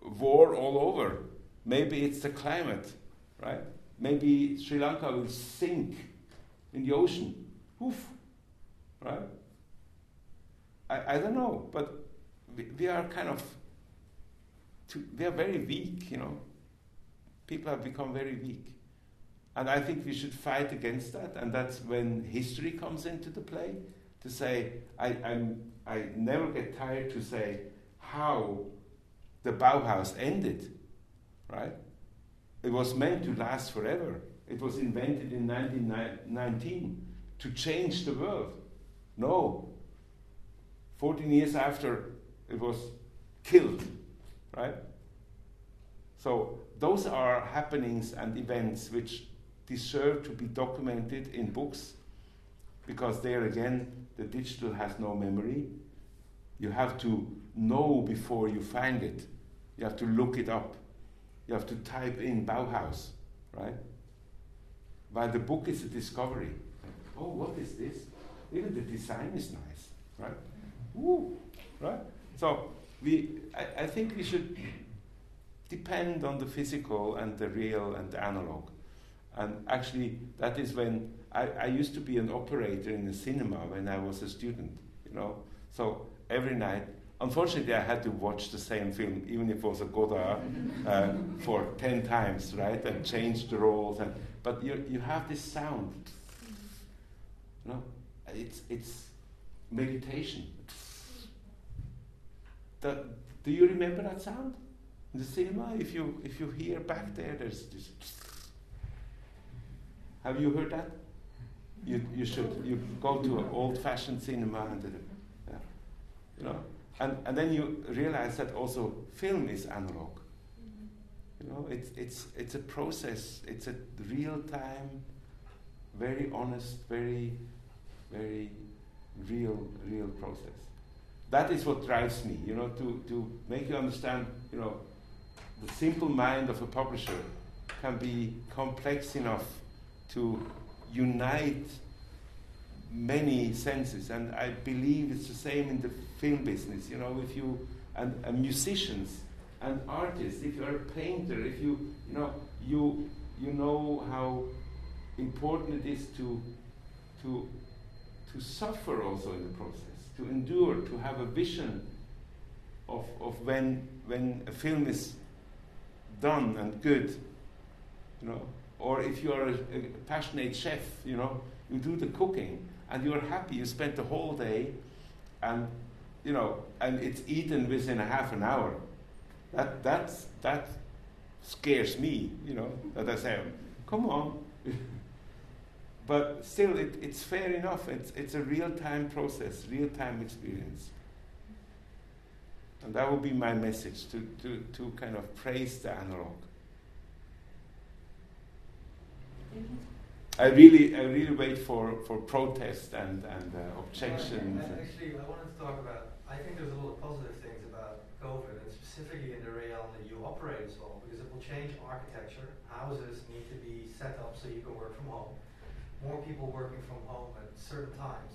war all over. Maybe it's the climate, right? Maybe Sri Lanka will sink in the ocean Oof. Right? I, I don't know, but we, we are kind of, too, we are very weak, you know. People have become very weak. And I think we should fight against that, and that's when history comes into the play to say, I, I'm, I never get tired to say how the Bauhaus ended, right? It was meant to last forever. It was invented in 1919 to change the world. No. 14 years after it was killed, right? So those are happenings and events which deserve to be documented in books because there again the digital has no memory. You have to know before you find it. You have to look it up. You have to type in Bauhaus, right? While the book is a discovery oh, what is this? Even the design is nice, right? Woo, right? So we, I, I think we should depend on the physical and the real and the analog. And actually, that is when I, I used to be an operator in the cinema when I was a student, you know. So every night, unfortunately, I had to watch the same film, even if it was a Godard, uh, for 10 times, right? And change the roles. And, but you, you have this sound no, it's it's meditation. The, do you remember that sound in the cinema? If you if you hear back there, there's this. Have you heard that? You you should you go to an old-fashioned cinema and yeah, you know, and and then you realize that also film is analog. You know, it's it's it's a process. It's a real time very honest, very, very real, real process. That is what drives me, you know, to, to make you understand, you know, the simple mind of a publisher can be complex enough to unite many senses. And I believe it's the same in the film business, you know, if you, and, and musicians and artists, if you're a painter, if you, you know, you, you know how important it is to, to, to suffer also in the process, to endure, to have a vision of, of when, when a film is done and good, you know, or if you are a, a passionate chef, you know, you do the cooking and you're happy, you spent the whole day and you know, and it's eaten within a half an hour. That that's that scares me, you know. That I say, come on. but still, it, it's fair enough. It's it's a real time process, real time experience. And that would be my message to, to, to kind of praise the analog. I really, I really wait for, for protest and, and uh, objections. Actually, I wanted to talk about. I think there's a lot of positive things about COVID, and specifically in the realm that you operate as well, because it will change architecture. Houses need to be set up so you can work from home. More people working from home at certain times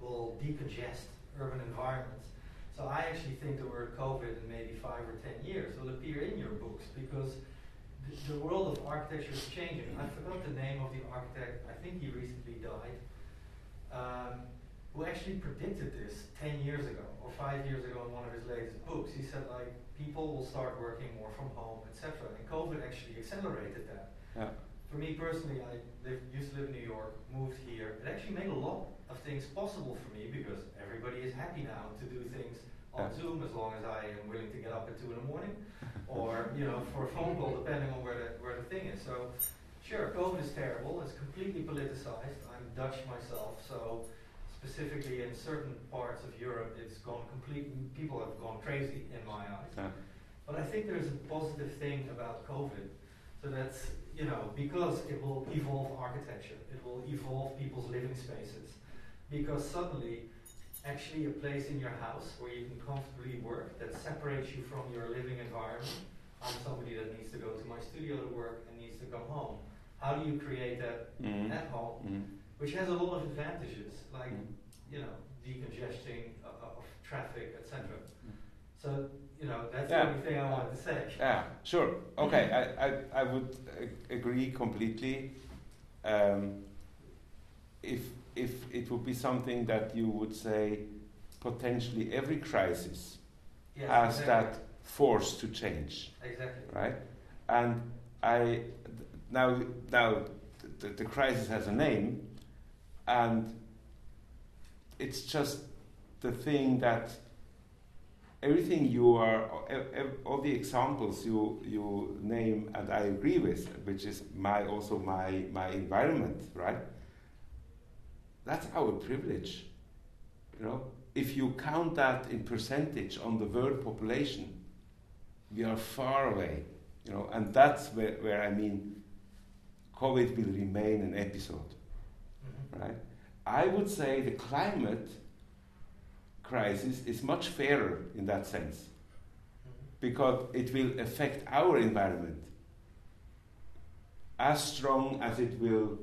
will decongest urban environments. So I actually think the word COVID in maybe five or ten years will appear in your books because the, the world of architecture is changing. I forgot the name of the architect. I think he recently died. Um, who actually predicted this 10 years ago or five years ago in one of his latest books. He said like people will start working more from home, etc. And COVID actually accelerated that. Yeah. For me personally, I lived, used to live in New York, moved here. It actually made a lot of things possible for me because everybody is happy now to do things on Yeah. Zoom as long as I am willing to get up at two in the morning, or you know for a phone call depending on where the where the thing is. So sure, COVID is terrible. It's completely politicized. I'm Dutch myself, so specifically in certain parts of Europe, it's gone complete. People have gone crazy in my eyes. Yeah. But I think there's a positive thing about COVID. So that's, you know, because it will evolve architecture, it will evolve people's living spaces. Because suddenly, actually, a place in your house where you can comfortably work that separates you from your living environment. I'm somebody that needs to go to my studio to work and needs to come home. How do you create that Mhm. at home? Mhm. Which has a lot of advantages, like, Mhm. you know, decongesting of, of traffic, etc. Mm. So, you know, that's Yeah. the only thing I wanted to say. Yeah, sure. Okay, I, I, I would agree completely. Um, if, if it would be something that you would say potentially every crisis Yes, has exactly. that force to change, Exactly. right? And I now now the, the crisis has a name, and it's just the thing that everything you are all the examples you you name and I agree with, which is my also my my environment, right? That's our privilege, you know. If you count that in percentage on the world population, we are far away, you know, and that's where, where I mean, COVID will remain an episode. Right? I would say the climate crisis is much fairer in that sense Mhm. because it will affect our environment as strong as it will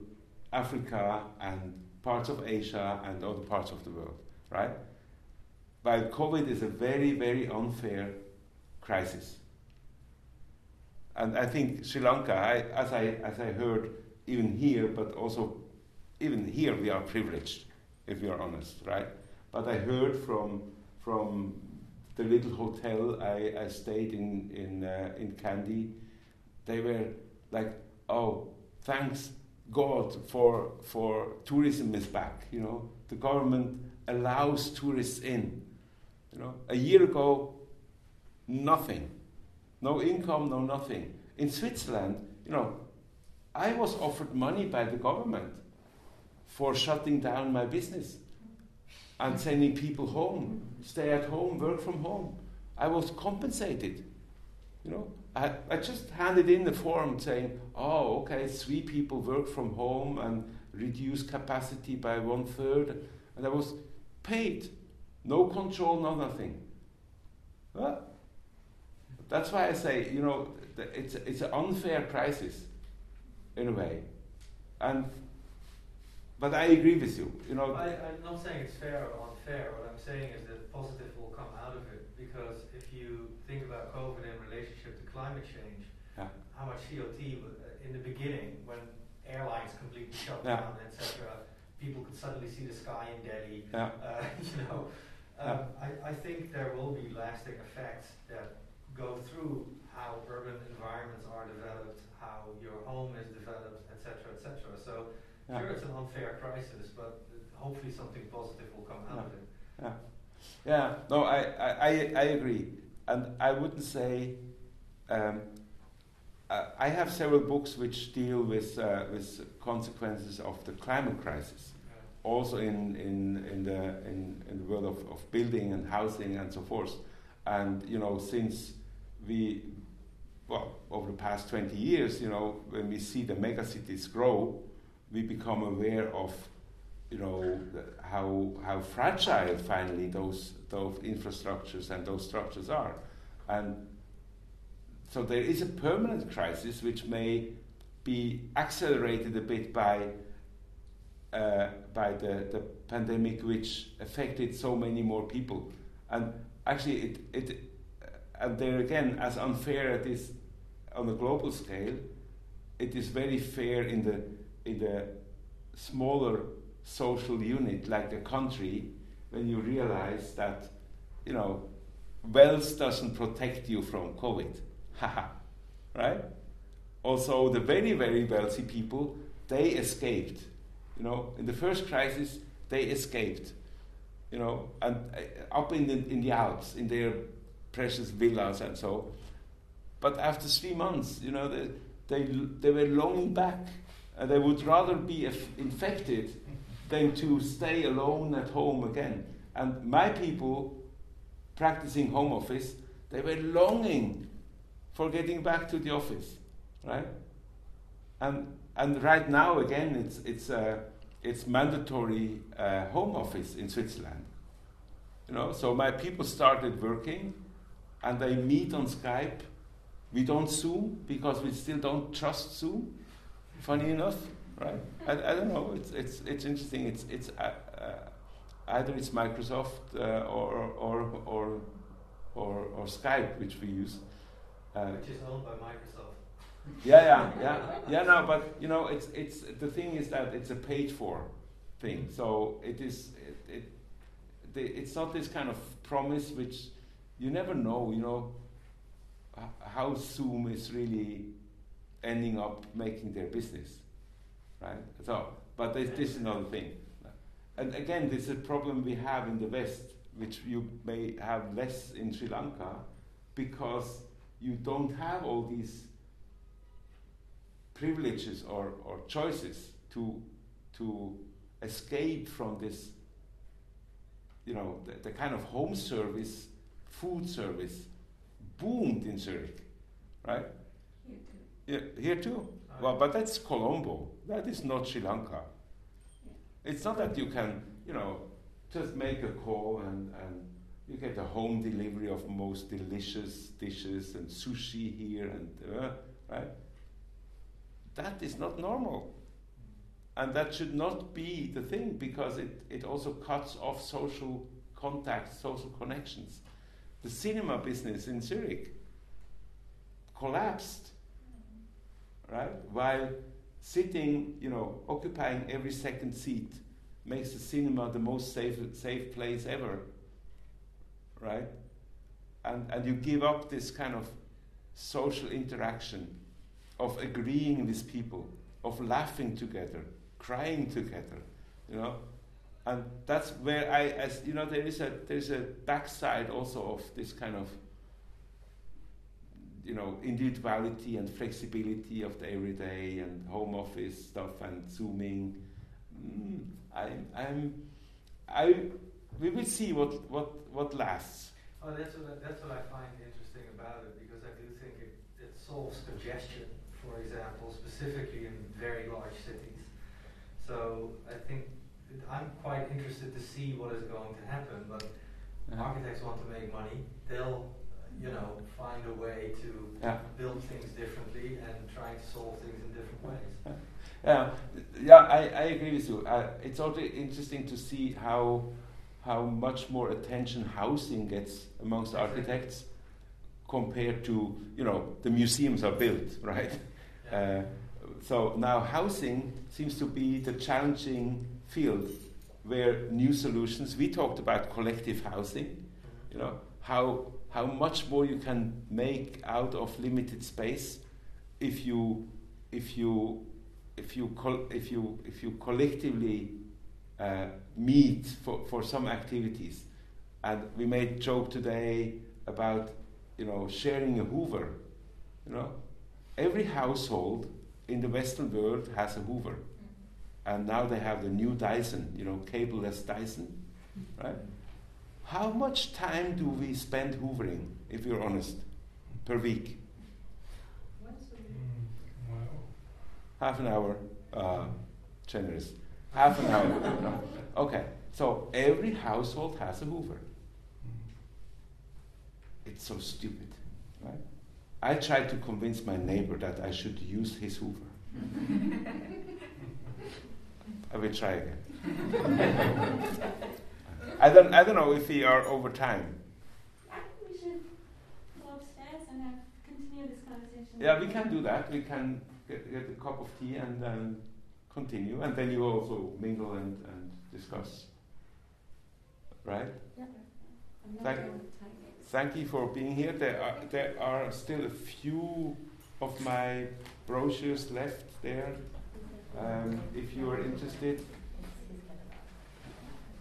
Africa and parts of Asia and other parts of the world, right? While COVID is a very, very unfair crisis. And I think Sri Lanka, I, as, I, as I heard even here, but also even here we are privileged, if we are honest, right? But I heard from, from the little hotel I, I stayed in, in, uh, in Kandy, they were like, oh, thanks God for, for tourism is back, you know. The government allows tourists in. You know, a year ago, nothing. No income, no nothing. In Switzerland, you know, I was offered money by the government for shutting down my business and sending people home, stay at home, work from home. I was compensated. You know, I, I just handed in the form saying, oh, okay, three people work from home and reduce capacity by one third, and I was paid. No control, no nothing. Well, that's why I say, you know, it's, it's an unfair crisis, in a way. And, but I agree with you, you know. I, I'm not saying it's fair or unfair. What I'm saying is that positive will come out of it because if you think about COVID in relationship to climate change, Yeah. how much CO2 uh, in the beginning when airlines completely shut Yeah. down, etc. People could suddenly see the sky in Delhi. Yeah. Uh, you know, um, I, I think there will be lasting effects that go through how urban environments are developed, how your home is developed, etc., etc. So Yeah. sure, it's an unfair crisis, but hopefully something positive will come out of it. Yeah. Yeah, no, I, I, I, agree. And I wouldn't say. Um, I have several books which deal with, uh, with consequences of the climate crisis, also in, in, in, the, in, in the world of, of building and housing and so forth. And, you know, since we, well, over the past 20 years, you know, when we see the megacities grow, we become aware of you know how how fragile finally those those infrastructures and those structures are, and so there is a permanent crisis which may be accelerated a bit by uh, by the, the pandemic which affected so many more people, and actually it it and there again as unfair it is on a global scale, it is very fair in the in a smaller social unit like the country when you realize that, you know, wealth doesn't protect you from COVID. Haha. right? Also, the very, very wealthy people, they escaped. You know, in the first crisis, they escaped. You know, and uh, up in the, in the Alps, in their precious villas and so. But after three months, you know, they, they, they were longing back. They would rather be infected than to stay alone at home again. And my people practicing home office, they were longing for getting back to the office, right? And and right now again, it's it's uh, it's mandatory uh, home office in Switzerland. You know, so my people started working, and they meet on Skype. We don't Zoom because we still don't trust Zoom. Funny enough, right? I, I don't know. It's it's it's interesting. It's it's uh, uh, either it's Microsoft uh, or, or or or or Skype, which we use. Uh, which is owned by Microsoft. Yeah, yeah, yeah, yeah. No, but you know, it's it's the thing is that it's a paid for thing. So it is it, it the, it's not this kind of promise which you never know. You know how Zoom is really ending up making their business right? So, but this, this is another thing. And again, this is a problem we have in the West, which you may have less in Sri Lanka, because you don't have all these privileges or, or choices to, to escape from this, you know, the, the kind of home service, food service boomed in Zurich, right? Here here too. Well, but that's Colombo. That is not Sri Lanka. It's not that you can, you know, just make a call and, and you get a home delivery of most delicious dishes and sushi here and uh, right. That is not normal, and that should not be the thing because it, it also cuts off social contacts, social connections. The cinema business in Zurich collapsed right? While sitting, you know, occupying every second seat makes the cinema the most safe, safe place ever, right? And, and you give up this kind of social interaction of agreeing with people, of laughing together, crying together, you know? And that's where I, as you know, there is a there's a backside also of this kind of you know, individuality and flexibility of the everyday and home office stuff and zooming. Mm, I, I'm, I, we will see what, what, what lasts. Oh, that's what, I, that's what I find interesting about it because I do think it, it solves congestion, for example, specifically in very large cities. So I think I'm quite interested to see what is going to happen, but uh-huh. architects want to make money. They'll you know, find a way to yeah. build things differently and trying to solve things in different ways. Yeah, yeah, I, I agree with you. Uh, it's also interesting to see how how much more attention housing gets amongst architects compared to you know the museums are built right. Yeah. Uh, so now housing seems to be the challenging field where new solutions. We talked about collective housing, mm-hmm. you know how how much more you can make out of limited space if you if you if you if you if you collectively uh, meet for, for some activities And we made joke today about, you know, sharing a Hoover. You know, every household in the Western world has a Hoover, and now they have the new Dyson, you know, cableless Dyson, right? How much time do we spend hoovering, if you're honest, per week? Mm, wow. Half an hour, uh, generous. Half an hour. no. Okay, so every household has a Hoover. Mm. It's so stupid, right? I tried to convince my neighbor that I should use his Hoover. I will try again. I don't, I don't know if we are over time. I think we should go upstairs and have, continue this conversation. Yeah, we can do that. We can get, get a cup of tea and then continue, and then you also mingle and, and discuss. Right? Yeah. Thank- doing the time yet. Thank you for being here. There are, there are still a few of my brochures left there. Um, if you are interested,